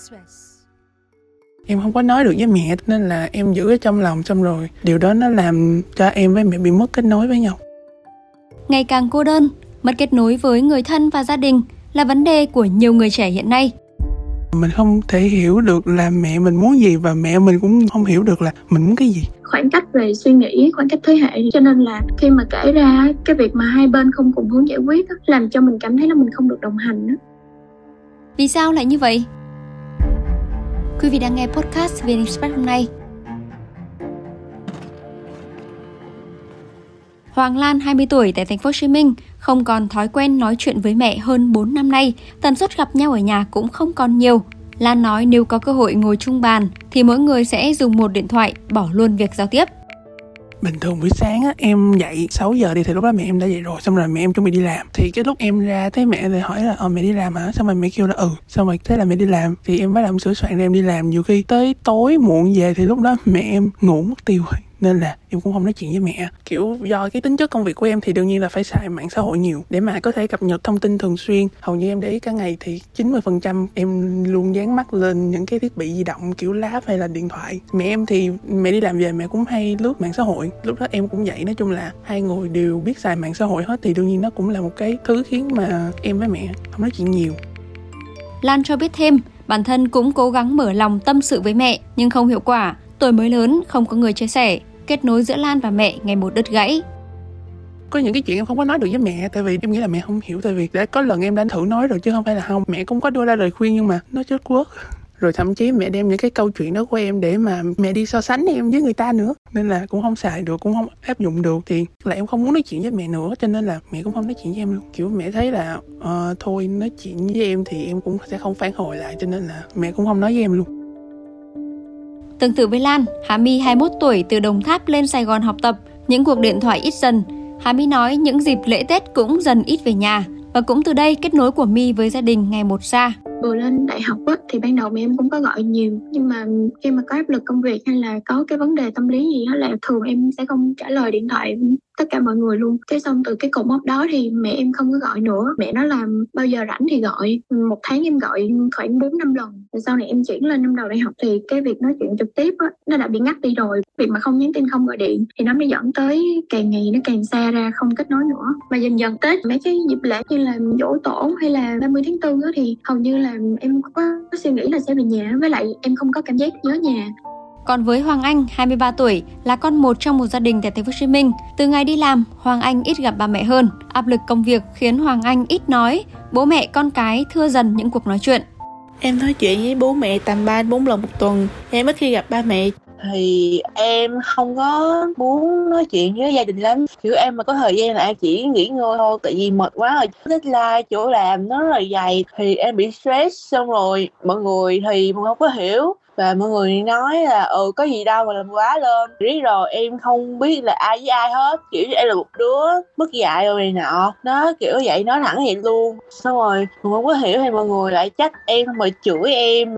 Express. Em không có nói được với mẹ nên là em giữ ở trong lòng xong rồi. Điều đó nó làm cho em với mẹ bị mất kết nối với nhau. Ngày càng cô đơn mất kết nối với người thân và gia đình là vấn đề của nhiều người trẻ hiện nay. Mình không thể hiểu được là mẹ mình muốn gì và mẹ mình cũng không hiểu được là mình muốn cái gì. Khoảng cách về suy nghĩ khoảng cách thế hệ cho nên là khi mà kể ra cái việc mà hai bên không cùng hướng giải quyết làm cho mình cảm thấy là mình không được đồng hành vì sao lại như vậy Quý vị đang nghe podcast VN Express hôm nay. Hoàng Lan 20 tuổi tại thành phố Hồ Chí Minh không còn thói quen nói chuyện với mẹ hơn 4 năm nay, tần suất gặp nhau ở nhà cũng không còn nhiều. Lan nói nếu có cơ hội ngồi chung bàn thì mỗi người sẽ dùng một điện thoại bỏ luôn việc giao tiếp bình thường buổi sáng á, em dậy 6 giờ đi thì lúc đó mẹ em đã dậy rồi, xong rồi mẹ em chuẩn bị đi làm. Thì cái lúc em ra thấy mẹ thì hỏi là ờ mẹ đi làm hả? Xong rồi mẹ kêu là ừ. Xong rồi thế là mẹ đi làm. Thì em bắt đầu sửa soạn để em đi làm. Nhiều khi tới tối muộn về thì lúc đó mẹ em ngủ mất tiêu rồi nên là em cũng không nói chuyện với mẹ. Kiểu do cái tính chất công việc của em thì đương nhiên là phải xài mạng xã hội nhiều để mà có thể cập nhật thông tin thường xuyên. Hầu như em để ý cả ngày thì 90% em luôn dán mắt lên những cái thiết bị di động kiểu láp hay là điện thoại. Mẹ em thì mẹ đi làm về mẹ cũng hay lướt mạng xã hội. Lúc đó em cũng vậy nói chung là hai người đều biết xài mạng xã hội hết thì đương nhiên nó cũng là một cái thứ khiến mà em với mẹ không nói chuyện nhiều. Lan cho biết thêm, bản thân cũng cố gắng mở lòng tâm sự với mẹ nhưng không hiệu quả. Tuổi mới lớn, không có người chia sẻ kết nối giữa Lan và mẹ ngày một đứt gãy. Có những cái chuyện em không có nói được với mẹ tại vì em nghĩ là mẹ không hiểu tại vì đã có lần em đã thử nói rồi chứ không phải là không. Mẹ cũng có đưa ra lời khuyên nhưng mà nó chết quốc rồi thậm chí mẹ đem những cái câu chuyện đó của em để mà mẹ đi so sánh em với người ta nữa nên là cũng không xài được cũng không áp dụng được thì là em không muốn nói chuyện với mẹ nữa cho nên là mẹ cũng không nói chuyện với em luôn kiểu mẹ thấy là uh, thôi nói chuyện với em thì em cũng sẽ không phản hồi lại cho nên là mẹ cũng không nói với em luôn Tương tự với Lan, Hà My 21 tuổi từ Đồng Tháp lên Sài Gòn học tập, những cuộc điện thoại ít dần. Hà My nói những dịp lễ Tết cũng dần ít về nhà. Và cũng từ đây kết nối của My với gia đình ngày một xa. Vừa lên đại học á, thì ban đầu mẹ em cũng có gọi nhiều. Nhưng mà khi mà có áp lực công việc hay là có cái vấn đề tâm lý gì đó là thường em sẽ không trả lời điện thoại tất cả mọi người luôn. Thế xong từ cái cột mốc đó thì mẹ em không có gọi nữa. Mẹ nói là bao giờ rảnh thì gọi. Một tháng em gọi khoảng bốn năm lần. Rồi sau này em chuyển lên năm đầu đại học thì cái việc nói chuyện trực tiếp á, nó đã bị ngắt đi rồi. Việc mà không nhắn tin không gọi điện thì nó mới dẫn tới càng ngày nó càng xa ra không kết nối nữa. Và dần dần tết mấy cái dịp lễ như là dỗ tổ hay là 30 tháng 4 á, thì hầu như là em có suy nghĩ là sẽ về nhà. Với lại em không có cảm giác nhớ nhà còn với Hoàng Anh, 23 tuổi, là con một trong một gia đình tại Thành phố Hồ Chí Minh, từ ngày đi làm, Hoàng Anh ít gặp ba mẹ hơn. Áp lực công việc khiến Hoàng Anh ít nói, bố mẹ con cái thưa dần những cuộc nói chuyện. Em nói chuyện với bố mẹ tầm 3 4 lần một tuần. Em ít khi gặp ba mẹ thì em không có muốn nói chuyện với gia đình lắm kiểu em mà có thời gian là em chỉ nghỉ ngơi thôi tại vì mệt quá rồi deadline chỗ làm nó rất là dày thì em bị stress xong rồi mọi người thì mọi không có hiểu và mọi người nói là ừ có gì đâu mà làm quá lên. Riết rồi em không biết là ai với ai hết kiểu em là một đứa mất dạy rồi này nọ. Nó kiểu vậy nói thẳng vậy luôn. Xong rồi mình không có hiểu thì mọi người lại trách em mà chửi em.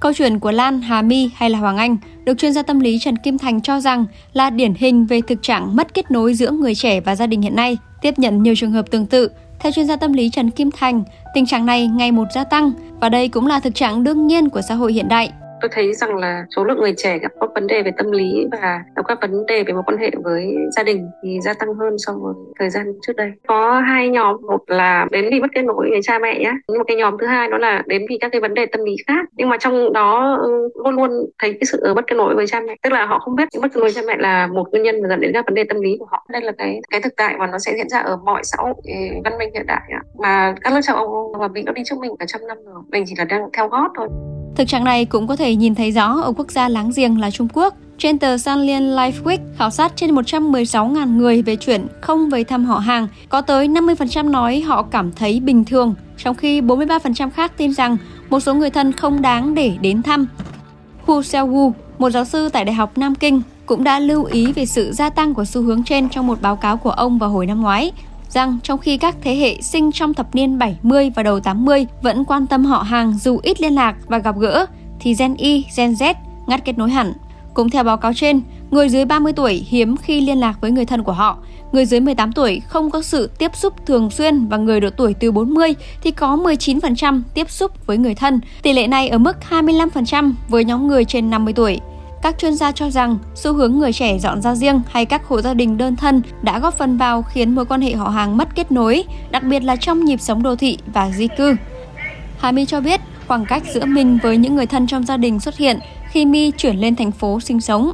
Câu chuyện của Lan, Hà My hay là Hoàng Anh được chuyên gia tâm lý Trần Kim Thành cho rằng là điển hình về thực trạng mất kết nối giữa người trẻ và gia đình hiện nay, tiếp nhận nhiều trường hợp tương tự. Theo chuyên gia tâm lý Trần Kim Thành, tình trạng này ngày một gia tăng và đây cũng là thực trạng đương nhiên của xã hội hiện đại tôi thấy rằng là số lượng người trẻ gặp các vấn đề về tâm lý và gặp các vấn đề về mối quan hệ với gia đình thì gia tăng hơn so với thời gian trước đây. Có hai nhóm, một là đến vì mất kết nối với cha mẹ nhá. Nhưng mà cái nhóm thứ hai đó là đến vì các cái vấn đề tâm lý khác. Nhưng mà trong đó ừ, luôn luôn thấy cái sự mất kết nối với cha mẹ. Tức là họ không biết mất kết nối với cha mẹ là một nguyên nhân dẫn đến các vấn đề tâm lý của họ. Đây là cái cái thực tại và nó sẽ diễn ra ở mọi xã hội ừ, văn minh hiện đại mà các nước châu Âu và Mỹ đã đi trước mình cả trăm năm rồi. Mình chỉ là đang theo gót thôi. Thực trạng này cũng có thể nhìn thấy rõ ở quốc gia láng giềng là Trung Quốc. Trên tờ Sanlian Life Week khảo sát trên 116.000 người về chuyện không về thăm họ hàng, có tới 50% nói họ cảm thấy bình thường, trong khi 43% khác tin rằng một số người thân không đáng để đến thăm. Hu Xiaowu, một giáo sư tại Đại học Nam Kinh, cũng đã lưu ý về sự gia tăng của xu hướng trên trong một báo cáo của ông vào hồi năm ngoái rằng trong khi các thế hệ sinh trong thập niên 70 và đầu 80 vẫn quan tâm họ hàng dù ít liên lạc và gặp gỡ, thì Gen Y, Gen Z ngắt kết nối hẳn. Cũng theo báo cáo trên, Người dưới 30 tuổi hiếm khi liên lạc với người thân của họ. Người dưới 18 tuổi không có sự tiếp xúc thường xuyên và người độ tuổi từ 40 thì có 19% tiếp xúc với người thân. Tỷ lệ này ở mức 25% với nhóm người trên 50 tuổi. Các chuyên gia cho rằng xu hướng người trẻ dọn ra riêng hay các hộ gia đình đơn thân đã góp phần vào khiến mối quan hệ họ hàng mất kết nối, đặc biệt là trong nhịp sống đô thị và di cư. Hà My cho biết khoảng cách giữa mình với những người thân trong gia đình xuất hiện khi My chuyển lên thành phố sinh sống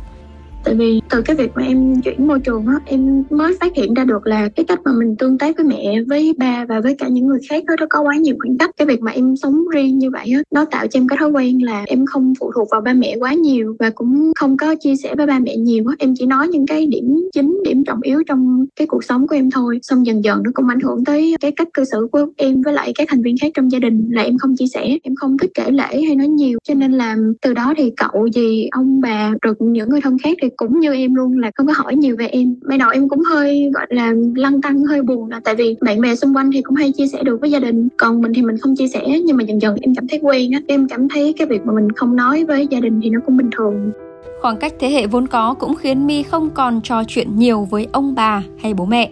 tại vì từ cái việc mà em chuyển môi trường á, em mới phát hiện ra được là cái cách mà mình tương tác với mẹ, với ba và với cả những người khác đó nó có quá nhiều khoảng cách. Cái việc mà em sống riêng như vậy á, nó tạo cho em cái thói quen là em không phụ thuộc vào ba mẹ quá nhiều và cũng không có chia sẻ với ba mẹ nhiều á. Em chỉ nói những cái điểm chính, điểm trọng yếu trong cái cuộc sống của em thôi. Xong dần dần nó cũng ảnh hưởng tới cái cách cư xử của em với lại các thành viên khác trong gia đình là em không chia sẻ, em không thích kể lễ hay nói nhiều. Cho nên là từ đó thì cậu gì ông bà, rồi những người thân khác thì cũng như em luôn, là không có hỏi nhiều về em. Ban đầu em cũng hơi, gọi là lăng tăng hơi buồn là tại vì bạn bè xung quanh thì cũng hay chia sẻ được với gia đình. Còn mình thì mình không chia sẻ, nhưng mà dần dần em cảm thấy quen á. Em cảm thấy cái việc mà mình không nói với gia đình thì nó cũng bình thường. Khoảng cách thế hệ vốn có cũng khiến mi không còn trò chuyện nhiều với ông bà hay bố mẹ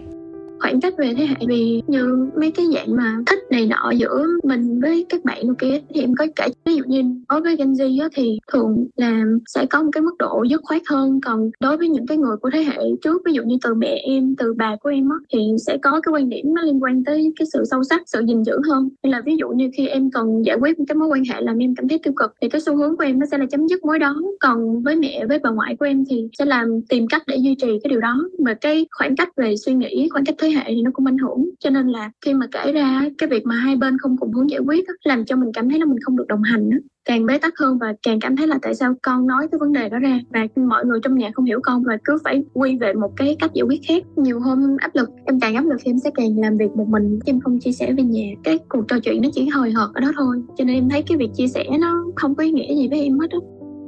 khoảng cách về thế hệ vì như mấy cái dạng mà thích này nọ giữa mình với các bạn kia thì em có kể. Ví dụ như đối với Gen Z thì thường là sẽ có một cái mức độ dứt khoát hơn. Còn đối với những cái người của thế hệ trước, ví dụ như từ mẹ em, từ bà của em á, thì sẽ có cái quan điểm nó liên quan tới cái sự sâu sắc, sự gìn giữ hơn. Nên là ví dụ như khi em cần giải quyết một cái mối quan hệ làm em cảm thấy tiêu cực thì cái xu hướng của em nó sẽ là chấm dứt mối đó. Còn với mẹ, với bà ngoại của em thì sẽ làm tìm cách để duy trì cái điều đó. Mà cái khoảng cách về suy nghĩ, khoảng cách thế hệ thì nó cũng ảnh hưởng. Cho nên là khi mà kể ra cái việc mà hai bên không cùng hướng giải quyết làm cho mình cảm thấy là mình không được đồng hành càng bế tắc hơn và càng cảm thấy là tại sao con nói cái vấn đề đó ra và mọi người trong nhà không hiểu con và cứ phải quy về một cái cách giải quyết khác. Nhiều hôm áp lực em càng áp lực thì em sẽ càng làm việc một mình em không chia sẻ về nhà. Cái cuộc trò chuyện nó chỉ hồi hợt ở đó thôi. Cho nên em thấy cái việc chia sẻ nó không có ý nghĩa gì với em hết á.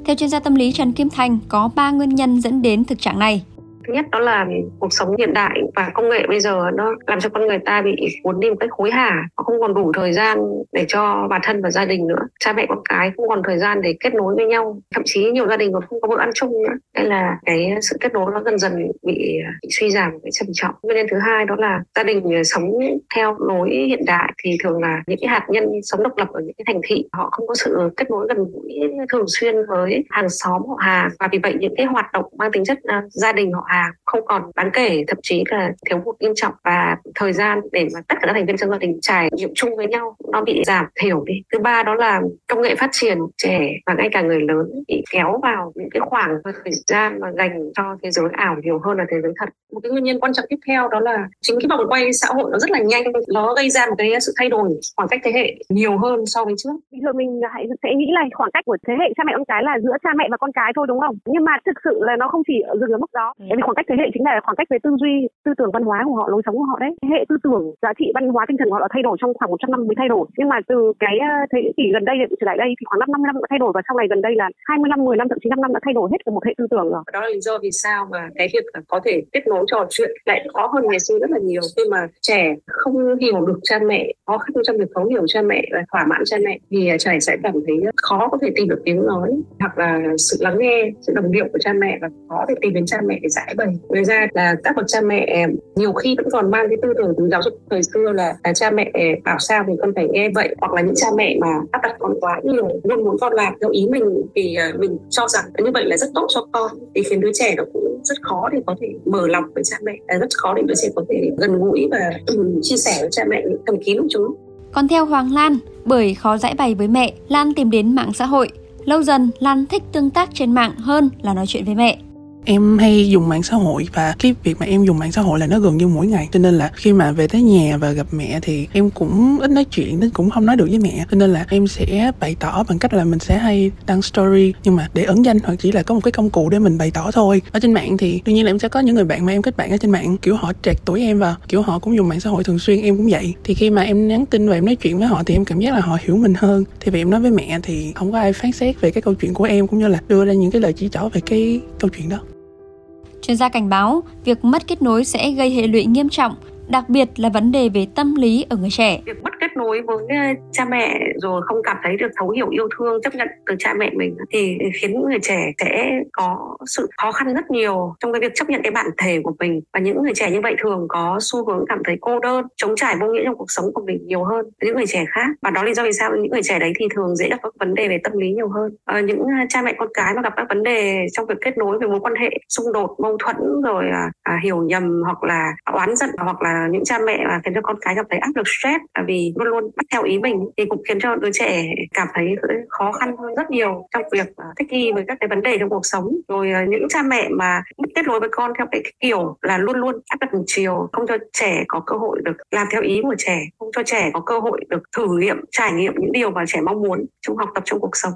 Theo chuyên gia tâm lý Trần Kim Thành, có 3 nguyên nhân dẫn đến thực trạng này thứ nhất đó là cuộc sống hiện đại và công nghệ bây giờ nó làm cho con người ta bị cuốn đi một cách hối hả. Họ không còn đủ thời gian để cho bản thân và gia đình nữa. Cha mẹ con cái không còn thời gian để kết nối với nhau. Thậm chí nhiều gia đình còn không có bữa ăn chung nữa. Đây là cái sự kết nối nó dần dần bị, bị suy giảm cái trầm trọng. Nguyên nhân thứ hai đó là gia đình sống theo lối hiện đại thì thường là những cái hạt nhân sống độc lập ở những cái thành thị họ không có sự kết nối gần gũi thường xuyên với hàng xóm họ hàng. Và vì vậy những cái hoạt động mang tính chất uh, gia đình họ hàng không còn đáng kể thậm chí là thiếu hụt nghiêm trọng. Và thời gian để mà tất cả các thành viên trong gia đình trải nghiệm chung với nhau nó bị giảm thiểu đi. Thứ ba đó là công nghệ phát triển trẻ và ngay cả người lớn bị kéo vào những cái khoảng thời gian mà dành cho thế giới ảo nhiều hơn là thế giới thật. Một cái nguyên nhân quan trọng tiếp theo đó là chính cái vòng quay xã hội nó rất là nhanh. Nó gây ra một cái sự thay đổi khoảng cách thế hệ nhiều hơn so với trước. Bình thường mình hãy sẽ nghĩ là khoảng cách của thế hệ cha mẹ con cái là giữa cha mẹ và con cái thôi đúng không? Nhưng mà thực sự là nó không chỉ ở dừng ở mức đó. Ừ. vì khoảng cách thế hệ chính là khoảng cách về tư duy, tư tưởng văn hóa của họ, lối sống của họ đấy. Hệ tư tưởng, giá trị văn hóa, tinh thần của họ đã thay đổi trong khoảng 100 năm mới thay đổi. Nhưng mà từ cái ờ, thế kỷ gần đây trở lại đây thì khoảng năm 50 năm đã thay đổi và sau này gần đây là 25 10 năm thậm chí 5 năm đã thay đổi hết một hệ tư tưởng rồi. Đó là lý do vì sao mà cái việc có thể kết nối trò chuyện lại khó hơn ngày xưa rất là nhiều. Khi mà trẻ không hiểu được cha mẹ, khó khăn trong việc thấu hiểu cha mẹ và thỏa mãn cha mẹ thì ờ, trẻ sẽ cảm thấy khó có thể tìm được tiếng nói hoặc là sự lắng nghe, sự đồng điệu của cha mẹ và khó để tìm đến cha mẹ để giải bày ngoài ra là các bậc cha mẹ nhiều khi vẫn còn mang cái tư tưởng từ giáo dục thời xưa là, là cha mẹ bảo sao thì con phải nghe vậy hoặc là những cha mẹ mà áp đặt con quá nhiều luôn muốn con làm theo ý mình thì à, mình cho rằng như vậy là rất tốt cho con. Thì khiến đứa trẻ nó cũng rất khó để có thể mở lòng với cha mẹ à, rất khó để đứa trẻ có thể gần gũi và ừ, chia sẻ với cha mẹ những thầm kín của chúng. Còn theo Hoàng Lan, bởi khó giải bày với mẹ, Lan tìm đến mạng xã hội. Lâu dần, Lan thích tương tác trên mạng hơn là nói chuyện với mẹ em hay dùng mạng xã hội và cái việc mà em dùng mạng xã hội là nó gần như mỗi ngày. Cho nên là khi mà về tới nhà và gặp mẹ thì em cũng ít nói chuyện nên cũng không nói được với mẹ. Cho nên là em sẽ bày tỏ bằng cách là mình sẽ hay đăng story. Nhưng mà để ẩn danh hoặc chỉ là có một cái công cụ để mình bày tỏ thôi. Ở trên mạng thì đương nhiên là em sẽ có những người bạn mà em kết bạn ở trên mạng. Kiểu họ trạc tuổi em và kiểu họ cũng dùng mạng xã hội thường xuyên, em cũng vậy. Thì khi mà em nhắn tin và em nói chuyện với họ thì em cảm giác là họ hiểu mình hơn. Thì vì em nói với mẹ thì không có ai phán xét về cái câu chuyện của em cũng như là đưa ra những cái lời chỉ trỏ về cái câu chuyện đó. Chuyên gia cảnh báo, việc mất kết nối sẽ gây hệ lụy nghiêm trọng đặc biệt là vấn đề về tâm lý ở người trẻ. Việc mất kết nối với ờ, cha mẹ rồi không cảm thấy được thấu hiểu yêu thương chấp nhận từ cha mẹ mình thì khiến người trẻ sẽ có sự khó khăn rất nhiều trong cái việc chấp nhận cái bản thể của mình. Và những người trẻ như vậy thường có xu hướng cảm thấy cô đơn chống trải vô nghĩa trong cuộc sống của mình nhiều hơn những người trẻ khác. Và đó là lý do vì sao những người trẻ đấy thì thường dễ gặp các vấn đề về tâm lý nhiều hơn. À, những ờ, cha mẹ con cái mà gặp các vấn đề trong việc kết nối về mối quan hệ xung đột mâu thuẫn rồi à, à, hiểu nhầm hoặc là oán giận hoặc là những cha mẹ mà khiến cho con cái gặp thấy áp lực stress vì luôn luôn bắt theo ý mình thì cũng khiến cho đứa trẻ cảm thấy khó khăn hơn rất nhiều trong việc à, thích nghi với các cái vấn đề trong cuộc sống. Rồi à, những cha mẹ mà kết nối với con theo cái kiểu là luôn luôn áp đặt một chiều, không cho trẻ có cơ hội được làm theo ý của trẻ, không cho trẻ có cơ hội được thử nghiệm, trải nghiệm những điều mà trẻ mong muốn trong học tập, trong cuộc sống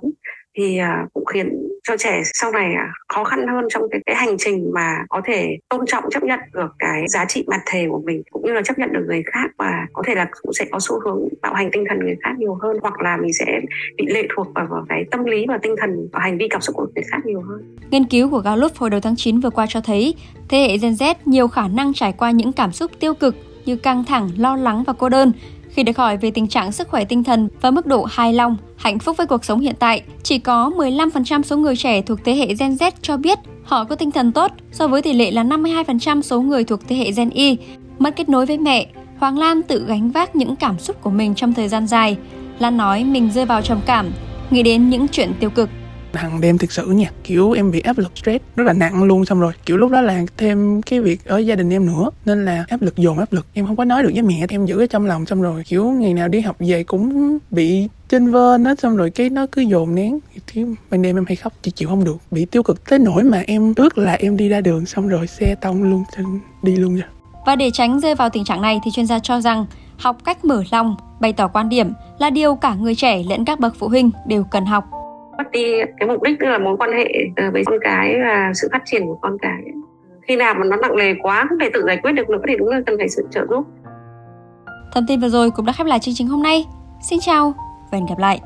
thì à, cũng khiến cho trẻ sau này à, khó khăn hơn trong cái, cái hành trình mà có thể tôn trọng chấp nhận được cái giá trị mặt thể của mình cũng như là chấp nhận được người khác và có thể là cũng sẽ có xu hướng bạo hành tinh thần người khác nhiều hơn hoặc là mình sẽ bị lệ thuộc vào, vào cái tâm lý và tinh thần và hành vi cảm xúc của người khác nhiều hơn. Nghiên cứu của Gallup hồi đầu tháng 9 vừa qua cho thấy thế hệ Gen Z nhiều khả năng trải qua những cảm xúc tiêu cực như căng thẳng, lo lắng và cô đơn khi được hỏi về tình trạng sức khỏe tinh thần và mức độ hài lòng, hạnh phúc với cuộc sống hiện tại, chỉ có 15% số người trẻ thuộc thế hệ Gen Z cho biết họ có tinh thần tốt so với tỷ lệ là 52% số người thuộc thế hệ Gen Y. Mất kết nối với mẹ, Hoàng Lan tự gánh vác những cảm xúc của mình trong thời gian dài. Lan nói mình rơi vào trầm cảm, nghĩ đến những chuyện tiêu cực hàng đêm thực sự nha. Kiểu em bị áp lực stress, rất là nặng luôn. Xong rồi, kiểu lúc đó là thêm cái việc ở gia đình em nữa, nên là áp lực, dồn áp lực. Em không có nói được với mẹ, em giữ ở trong lòng. Xong rồi, kiểu ngày nào đi học về cũng bị trên vên á xong rồi cái nó cứ dồn nén. Thì ban đêm em hay khóc, chị chịu không được. Bị tiêu cực tới nỗi mà em ước là em đi ra đường, xong rồi xe tông luôn đi luôn rồi và để tránh rơi vào tình trạng này thì chuyên gia cho rằng học cách mở lòng, bày tỏ quan điểm là điều cả người trẻ lẫn các bậc phụ huynh đều cần học mất đi cái mục đích, tức là mối quan hệ ờ, với con cái và sự phát triển của con cái. Khi nào mà nó nặng nề quá, không thể tự giải quyết được nữa thì đúng là cần phải sự trợ giúp. Thông tin vừa rồi cũng đã khép lại chương trình hôm nay. Xin chào và hẹn gặp lại.